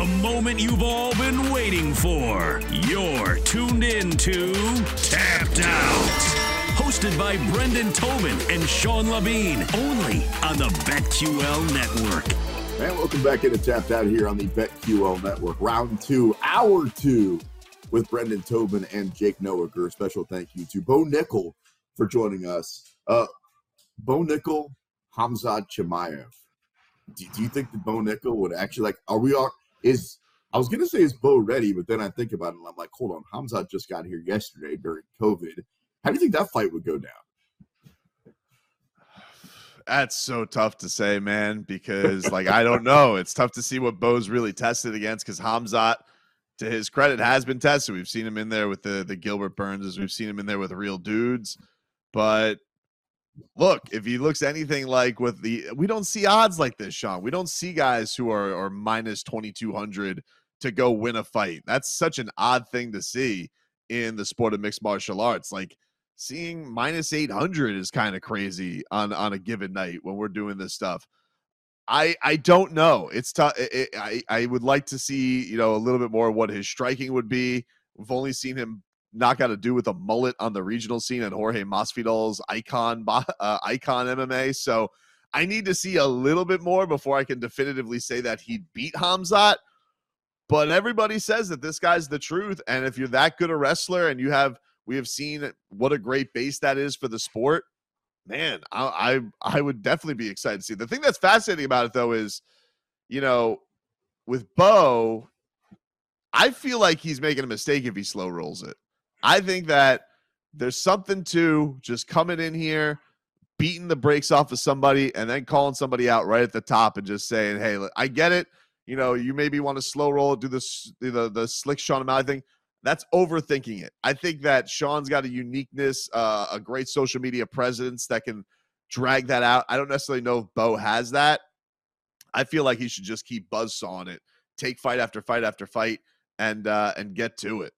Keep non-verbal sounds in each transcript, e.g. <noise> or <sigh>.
The moment you've all been waiting for. You're tuned in to Tapped Out. Hosted by Brendan Tobin and Sean Levine, only on the BetQL Network. And welcome back into Tapped Out here on the BetQL Network. Round two, hour two, with Brendan Tobin and Jake Noecker. Special thank you to Bo Nickal for joining us. Uh, Bo Nickal, Hamzat Chimaev do, do you think that Bo Nickal would actually like? Are we all is? I was gonna say is Bo ready, but then I think about it and I'm like, hold on, Hamza just got here yesterday during COVID. How do you think that fight would go down? That's so tough to say, man, because like I don't know. It's tough to see what Bo's really tested against because Hamzat, to his credit, has been tested. We've seen him in there with the the Gilbert Burns, as we've seen him in there with real dudes. But look, if he looks anything like with the, we don't see odds like this, Sean. We don't see guys who are, are minus 2200 to go win a fight. That's such an odd thing to see in the sport of mixed martial arts. Like seeing minus 800 is kind of crazy on, on a given night when we're doing this stuff. I, I don't know. It's tough. It, I, I would like to see, you know, a little bit more what his striking would be. We've only seen him not got to do with a mullet on the regional scene and Jorge Masvidal's icon <laughs> uh, icon MMA. So I need to see a little bit more before I can definitively say that he beat Hamzat. But everybody says that this guy's the truth, and if you're that good a wrestler and you have, we have seen what a great base that is for the sport. Man, I I, I would definitely be excited to see. The thing that's fascinating about it though is, you know, with Bo, I feel like he's making a mistake if he slow rolls it. I think that there's something to just coming in here, beating the brakes off of somebody, and then calling somebody out right at the top and just saying, "Hey, I get it. You know, you maybe want to slow roll, do the the slick Sean O'Malley thing." That's overthinking it. I think that Sean's got a uniqueness, uh, a great social media presence that can drag that out. I don't necessarily know if Bo has that. I feel like he should just keep buzz on it, take fight after fight after fight, and uh, and get to it.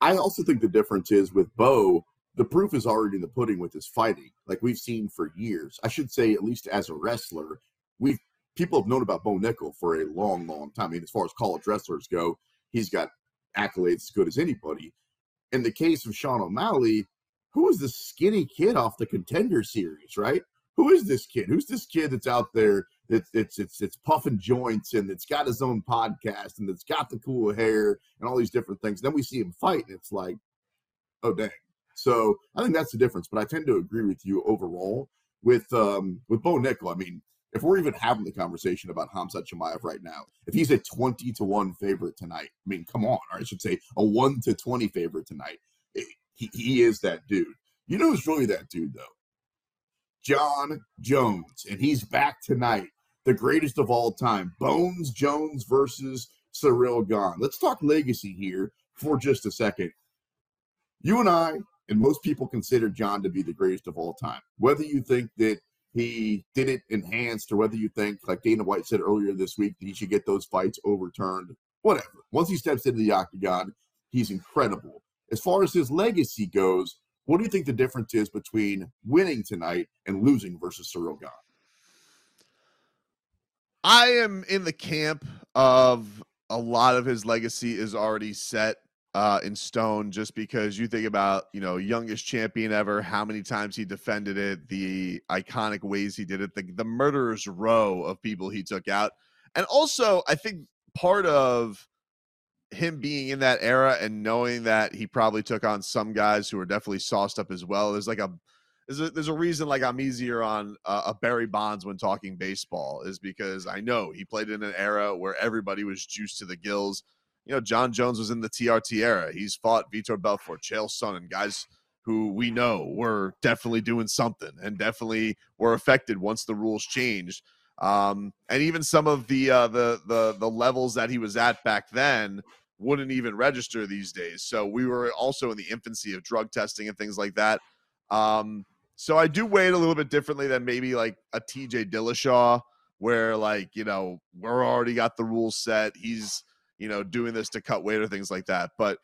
I also think the difference is with Bo, the proof is already in the pudding with his fighting, like we've seen for years. I should say, at least as a wrestler, we've people have known about Bo Nickal for a long, long time. I mean, as far as college wrestlers go, he's got accolades as good as anybody. In the case of Sean O'Malley, who is this skinny kid off the contender series, right? Who is this kid? Who's this kid that's out there it's it's it's it's puffing joints and it's got his own podcast and it's got the cool hair and all these different things. Then we see him fight and it's like, oh dang. So I think that's the difference. But I tend to agree with you overall with um with Bo Nickal. I mean, if we're even having the conversation about Hamzat Chimaev right now, if he's a 20 to 1 favorite tonight, I mean, come on, or I should say a 1 to 20 favorite tonight, eh, he, he is that dude. You know who's really that dude, though? Jon Jones, and he's back tonight the greatest of all time. Bones Jones versus Ciryl Gane. Let's talk legacy here for just a second. You and I, and most people consider Jon to be the greatest of all time. Whether you think that he did it enhanced, or whether you think, like Dana White said earlier this week, that he should get those fights overturned, whatever. Once he steps into the octagon, he's incredible. As far as his legacy goes, what do you think the difference is between winning tonight and losing versus Ciryl Gane? I am in the camp of a lot of his legacy is already set uh, in stone just because you think about, you know, youngest champion ever, how many times he defended it, the iconic ways he did it, the, the murderer's row of people he took out. And also, I think part of him being in that era and knowing that he probably took on some guys who were definitely sauced up as well. There's like a there's a, there's a reason like I'm easier on uh, a Barry Bonds when talking baseball is because I know he played in an era where everybody was juiced to the gills. You know, Jon Jones was in the TRT era. He's fought Vitor Belfort, Chael Sonnen, guys who we know were definitely doing something and definitely were affected once the rules changed. Um, and even some of the uh, the the the levels that he was at back then wouldn't even register these days. So we were also in the infancy of drug testing and things like that. Um, so I do weigh it a little bit differently than maybe like a TJ Dillashaw, where like you know we're already got the rules set. He's you know doing this to cut weight or things like that. But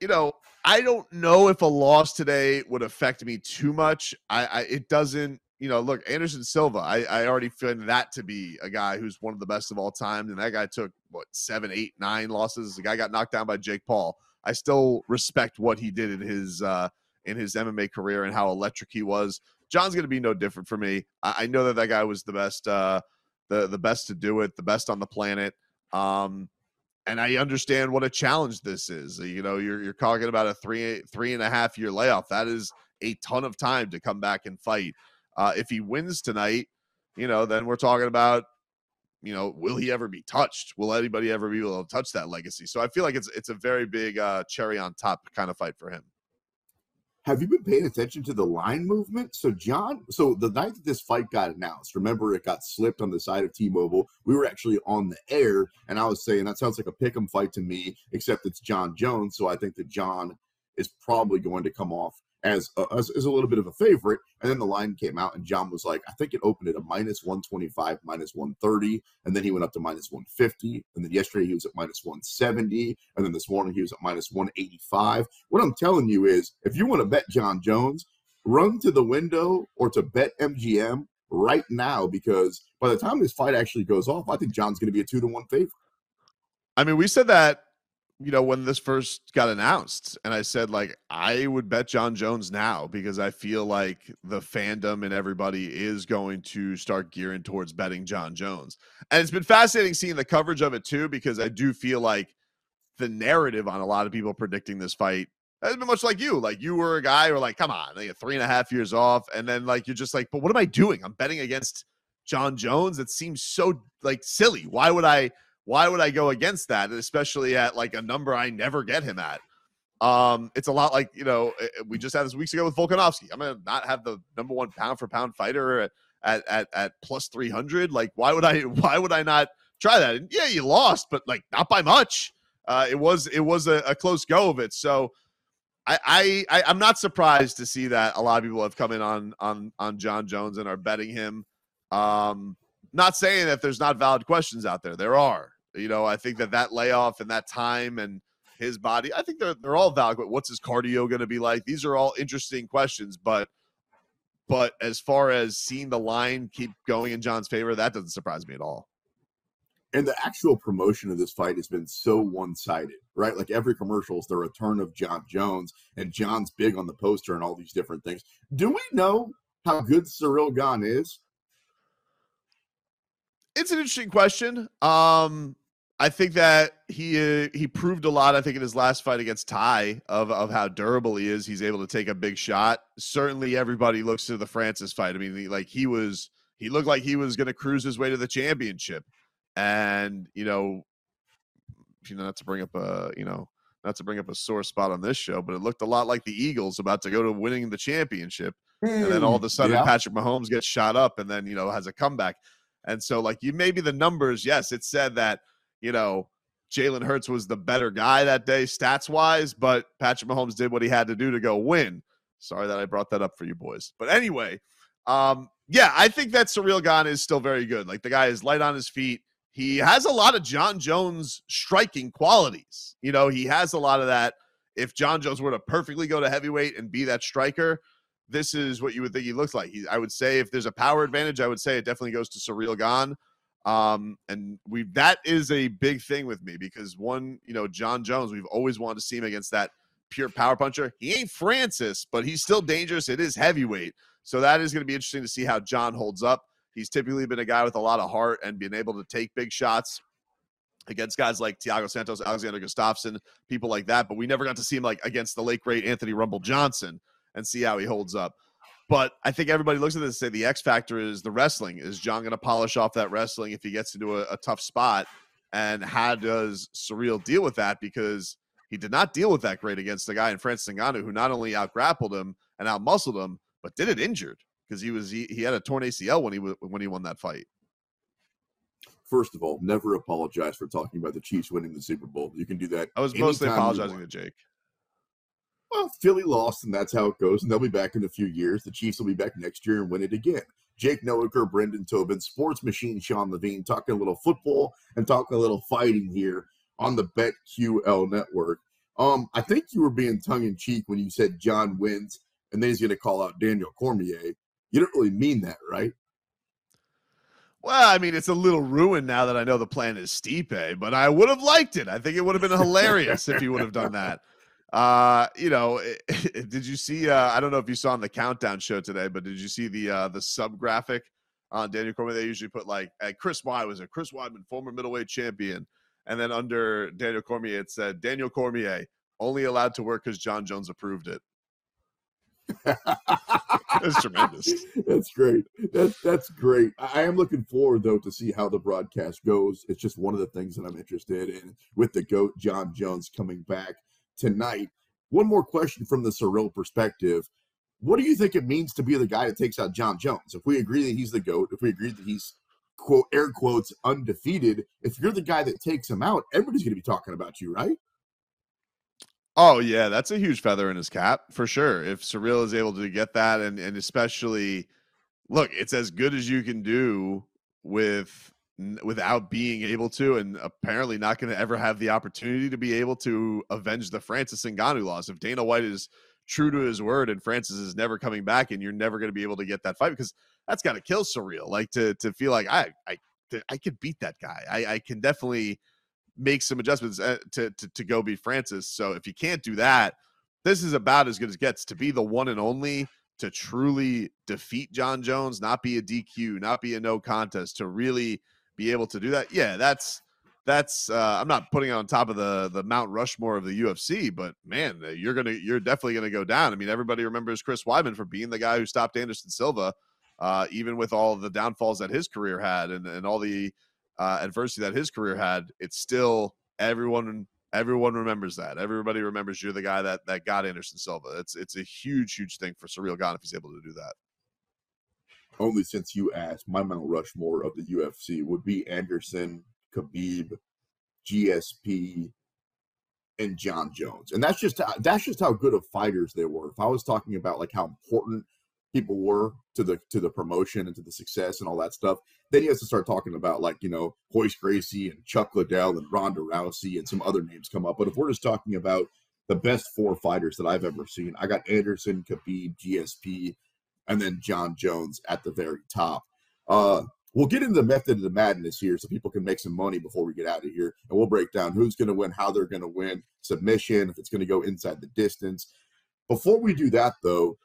you know I don't know if a loss today would affect me too much. I, I it doesn't you know, look, Anderson Silva, I, I already find that to be a guy who's one of the best of all time. And that guy took, what, seven, eight, nine losses. The guy got knocked down by Jake Paul. I still respect what he did in his uh, in his MMA career and how electric he was. Jon's going to be no different for me. I, I, know that that guy was the best, uh, the the best to do it, the best on the planet. Um, and I understand what a challenge this is. You know, you're you're talking about a three three and a half year layoff. That is a ton of time to come back and fight. Uh, if he wins tonight, you know, then we're talking about, you know, will he ever be touched? Will anybody ever be able to touch that legacy? So I feel like it's it's a very big uh, cherry on top kind of fight for him. Have you been paying attention to the line movement? So Jon, so the night that this fight got announced, remember it got slipped on the side of T-Mobile. We were actually on the air, and I was saying that sounds like a pick'em fight to me, except it's Jon Jones. So I think that Jon is probably going to come off as a, as, as, a little bit of a favorite. And then the line came out, and Jon was like, I think it opened at a minus 125, minus 130. And then he went up to minus 150. And then yesterday he was at minus 170. And then this morning he was at minus 185. What I'm telling you is if you want to bet Jon Jones, run to the window or to bet MGM right now because by the time this fight actually goes off, I think Jon's going to be a two to one favorite. I mean, we said that you know, when this first got announced, and I said, like, I would bet Jon Jones now because I feel like the fandom and everybody is going to start gearing towards betting Jon Jones. And it's been fascinating seeing the coverage of it too, because I do feel like the narrative on a lot of people predicting this fight has been much like you. Like, you were a guy were like, come on, like three and a half years off. And then, like, you're just like, but what am I doing? I'm betting against Jon Jones. It seems so, like, silly. Why would I? Why would I go against that? Especially at like a number I never get him at. Um, it's a lot like you know eh, eh, we just had this weeks ago with Volkanovski. I'm gonna not have the number one pound for pound fighter at at at, at plus three hundred. Like why would I? <laughs> Why would I not try that? And yeah, you lost, but like not by much. Uh, it was it was a, a close go of it. So I, I I'm not surprised to see that a lot of people have come in on on on Jon Jones and are betting him. Um, not saying that there's not valid questions out there. There are. You know, I think that that layoff and that time and his body, I think they're they're all valid. But what's his cardio going to be like? These are all interesting questions. But but as far as seeing the line keep going in Jon's favor, that doesn't surprise me at all. And the actual promotion of this fight has been so one sided, right? Like every commercial is the return of Jon Jones, and Jon's big on the poster and all these different things. Do we know how good Ciryl Gane is? It's an interesting question. Um, I think that he uh, he proved a lot. I think in his last fight against Tai of of how durable he is. He's able to take a big shot. Certainly, everybody looks to the Francis fight. I mean, he, like he was, he looked like he was going to cruise his way to the championship, and you know, you know, not to bring up a you know, not to bring up a sore spot on this show, but it looked a lot like the Eagles about to go to winning the championship, mm, and then all of a hmm, sudden yeah. Patrick Mahomes gets shot up, and then you know has a comeback. And so, like, you maybe the numbers, yes, it said that, you know, Jalen Hurts was the better guy that day, stats wise, but Patrick Mahomes did what he had to do to go win. Sorry that I brought that up for you boys. But anyway, um, yeah, I think that Ciryl Gane is still very good. Like, the guy is light on his feet. He has a lot of Jon Jones striking qualities. You know, he has a lot of that. If Jon Jones were to perfectly go to heavyweight and be that striker, this is what you would think he looks like. He, I would say if there's a power advantage, I would say it definitely goes to Ciryl Gane. Um, and we that is a big thing with me because one, you know, Jon Jones, we've always wanted to see him against that pure power puncher. He ain't Francis, but he's still dangerous. It is heavyweight. So that is going to be interesting to see how Jon holds up. He's typically been a guy with a lot of heart and being able to take big shots against guys like Thiago Santos, Alexander Gustafsson, people like that. But we never got to see him like against the late great Anthony Rumble Johnson and see how he holds up. But I think everybody looks at this and say the X factor is the wrestling. Is Jon going to polish off that wrestling if he gets into a, a tough spot? And how does Ciryl deal with that? Because he did not deal with that great against the guy in Francis Ngannou who not only outgrappled him and out muscled him, but did it injured because he was he, he had a torn ACL when he when he won that fight. First of all, never apologize for talking about the Chiefs winning the Super Bowl. You can do that. I was mostly apologizing to Jake. Well, Philly lost, and that's how it goes. And they'll be back in a few years. The Chiefs will be back next year and win it again. Jake Noecker, Brendan Tobin, Sports Machine, Sean Levine, talking a little football and talking a little fighting here on the BetQL network. Um, I think you were being tongue in cheek when you said Jon wins and then he's going to call out Daniel Cormier. You don't really mean that, right? Well, I mean, it's a little ruined now that I know the plan is Stipe, but I would have liked it. I think it would have been hilarious if he would have done that. <laughs> Uh, you know, <laughs> did you see? Uh, I don't know if you saw on the countdown show today, but did you see the uh, the sub graphic on Daniel Cormier? They usually put like, "Chris Weidman was a Chris Weidman, former middleweight champion," and then under Daniel Cormier it said Daniel Cormier only allowed to work because Jon Jones approved it. <laughs> that's tremendous. <laughs> That's great. That's that's great. I am looking forward though to see how the broadcast goes. It's just one of the things that I'm interested in with the goat Jon Jones coming back tonight. One more question from the Ciryl perspective. What do you think it means to be the guy that takes out Jon Jones? If we agree that he's the GOAT, if we agree that he's quote air quotes undefeated, if you're the guy that takes him out, everybody's gonna be talking about you, right? Oh yeah, that's a huge feather in his cap for sure. If Ciryl is able to get that, and and especially, look, it's as good as you can do with without being able to, and apparently not going to ever have the opportunity to be able to avenge the Francis Ngannou loss. If Dana White is true to his word and Francis is never coming back, and you're never going to be able to get that fight because that's got to kill Ciryl. Like to to feel like I I I could beat that guy. I I can definitely make some adjustments uh, to, to, to go beat Francis. So if you can't do that, this is about as good as gets to be the one and only to truly defeat Jon Jones, not be a DQ, not be a no contest, to really be able to do that. Yeah, that's that's uh, I'm not putting it on top of the the Mount Rushmore of the UFC, but man, you're gonna you're definitely gonna go down. I mean, everybody remembers Chris Weidman for being the guy who stopped Anderson Silva, uh, even with all the downfalls that his career had and and all the uh, adversity that his career had, it's still everyone everyone remembers that. Everybody remembers you're the guy that that got Anderson Silva. It's it's a huge huge thing for Ciryl Gane if he's able to do that. Only since you asked, my Mount Rushmore of the UFC would be Anderson, Khabib, GSP, and Jon Jones, and that's just that's just how good of fighters they were. If I was talking about like how important people were to the to the promotion and to the success and all that stuff. Then he has to start talking about like you know Royce Gracie and Chuck Liddell and Ronda Rousey and some other names come up. But if we're just talking about the best four fighters that I've ever seen, I got Anderson, Khabib, GSP, and then Jon Jones at the very top. Uh, we'll get into the method of the madness here so people can make some money before we get out of here, and we'll break down who's going to win, how they're going to win, submission, if it's going to go inside the distance. Before we do that, though,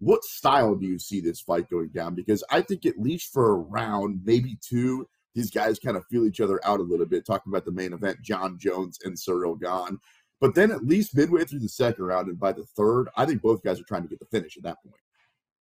what style do you see this fight going down? Because I think at least for a round, maybe two, these guys kind of feel each other out a little bit, talking about the main event, Jon Jones and Ciryl Gane. But then at least midway through the second round and by the third, I think both guys are trying to get the finish at that point.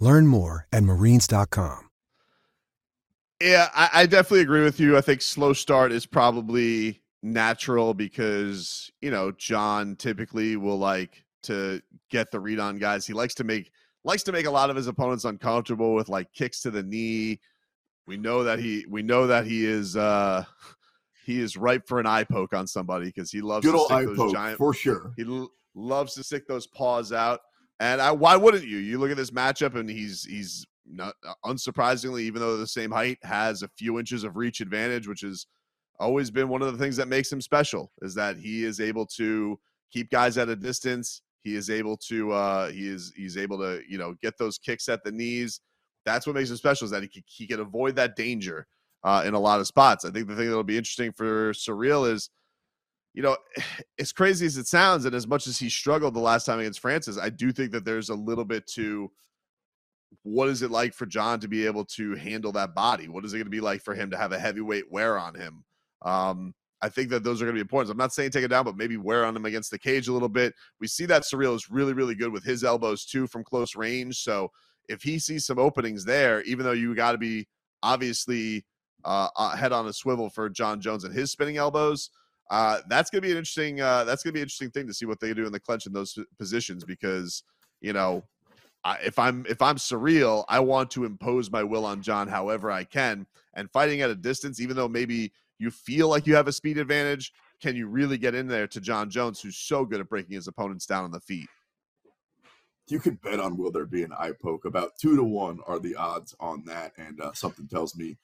Learn more at marines.com. Yeah, I, I definitely agree with you. I think slow start is probably natural because, you know, Jon typically will like to get the read on guys. He likes to make likes to make a lot of his opponents uncomfortable with like kicks to the knee. We know that he we know that he is uh <laughs> he is ripe for an eye poke on somebody because he loves Good to old stick eye those poke giant for sure. he l- loves to stick those paws out. And I, why wouldn't you? You look at this matchup, and he's he's not uh, unsurprisingly, even though the same height, has a few inches of reach advantage, which has always been one of the things that makes him special. Is that he is able to keep guys at a distance. He is able to uh, he is he's able to you know get those kicks at the knees. That's what makes him special. Is that he can, he can avoid that danger uh, in a lot of spots. I think the thing that'll be interesting for Ciryl is you know, <sighs> as crazy as it sounds, and as much as he struggled the last time against Francis, I do think that there's a little bit to what is it like for Jon to be able to handle that body? What is it going to be like for him to have a heavyweight wear on him? Um, I think that those are going to be important. I'm not saying take it down, but maybe wear on him against the cage a little bit. We see that Ciryl is really, really good with his elbows too from close range. So if he sees some openings there, even though you got to be obviously uh, uh, head on a swivel for Jon Jones and his spinning elbows, uh, that's gonna be an interesting. Uh, that's gonna be an interesting thing to see what they do in the clinch in those positions because you know, I, if I'm if I'm Ciryl, I want to impose my will on Jon however I can. And fighting at a distance, even though maybe you feel like you have a speed advantage, can you really get in there to Jon Jones, who's so good at breaking his opponents down on the feet? You could bet on will there be an eye poke. About two to one are the odds on that, and uh, something tells me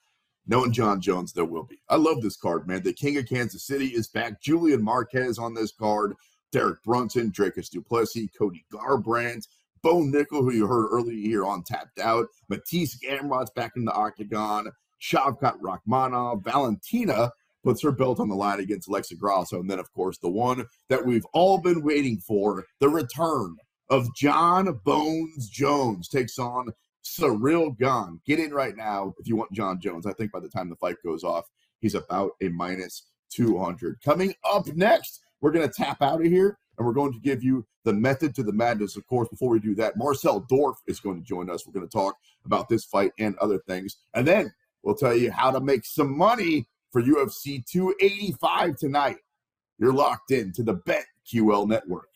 knowing Jon Jones, there will be. I love this card, man. The King of Kansas City is back. Julian Marquez on this card. Derek Brunson, Dricus Du Plessis, Cody Garbrandt, Bo Nickal, who you heard earlier here on Tapped Out. Mateusz Gamrot's back in the octagon. Shavkat Rakhmonov. Valentina puts her belt on the line against Alexa Grasso. And then, of course, the one that we've all been waiting for, the return of Jon Bones Jones takes on Ciryl Gane. Get in right now if you want Jon Jones. I think by the time the fight goes off, he's about a minus 200. Coming up next, we're going to tap out of here and we're going to give you the method to the madness. Of course, before we do that, Marcel Dorff is going to join us. We're going to talk about this fight and other things. And then we'll tell you how to make some money for UFC 285 tonight. You're locked in to the BetQL network.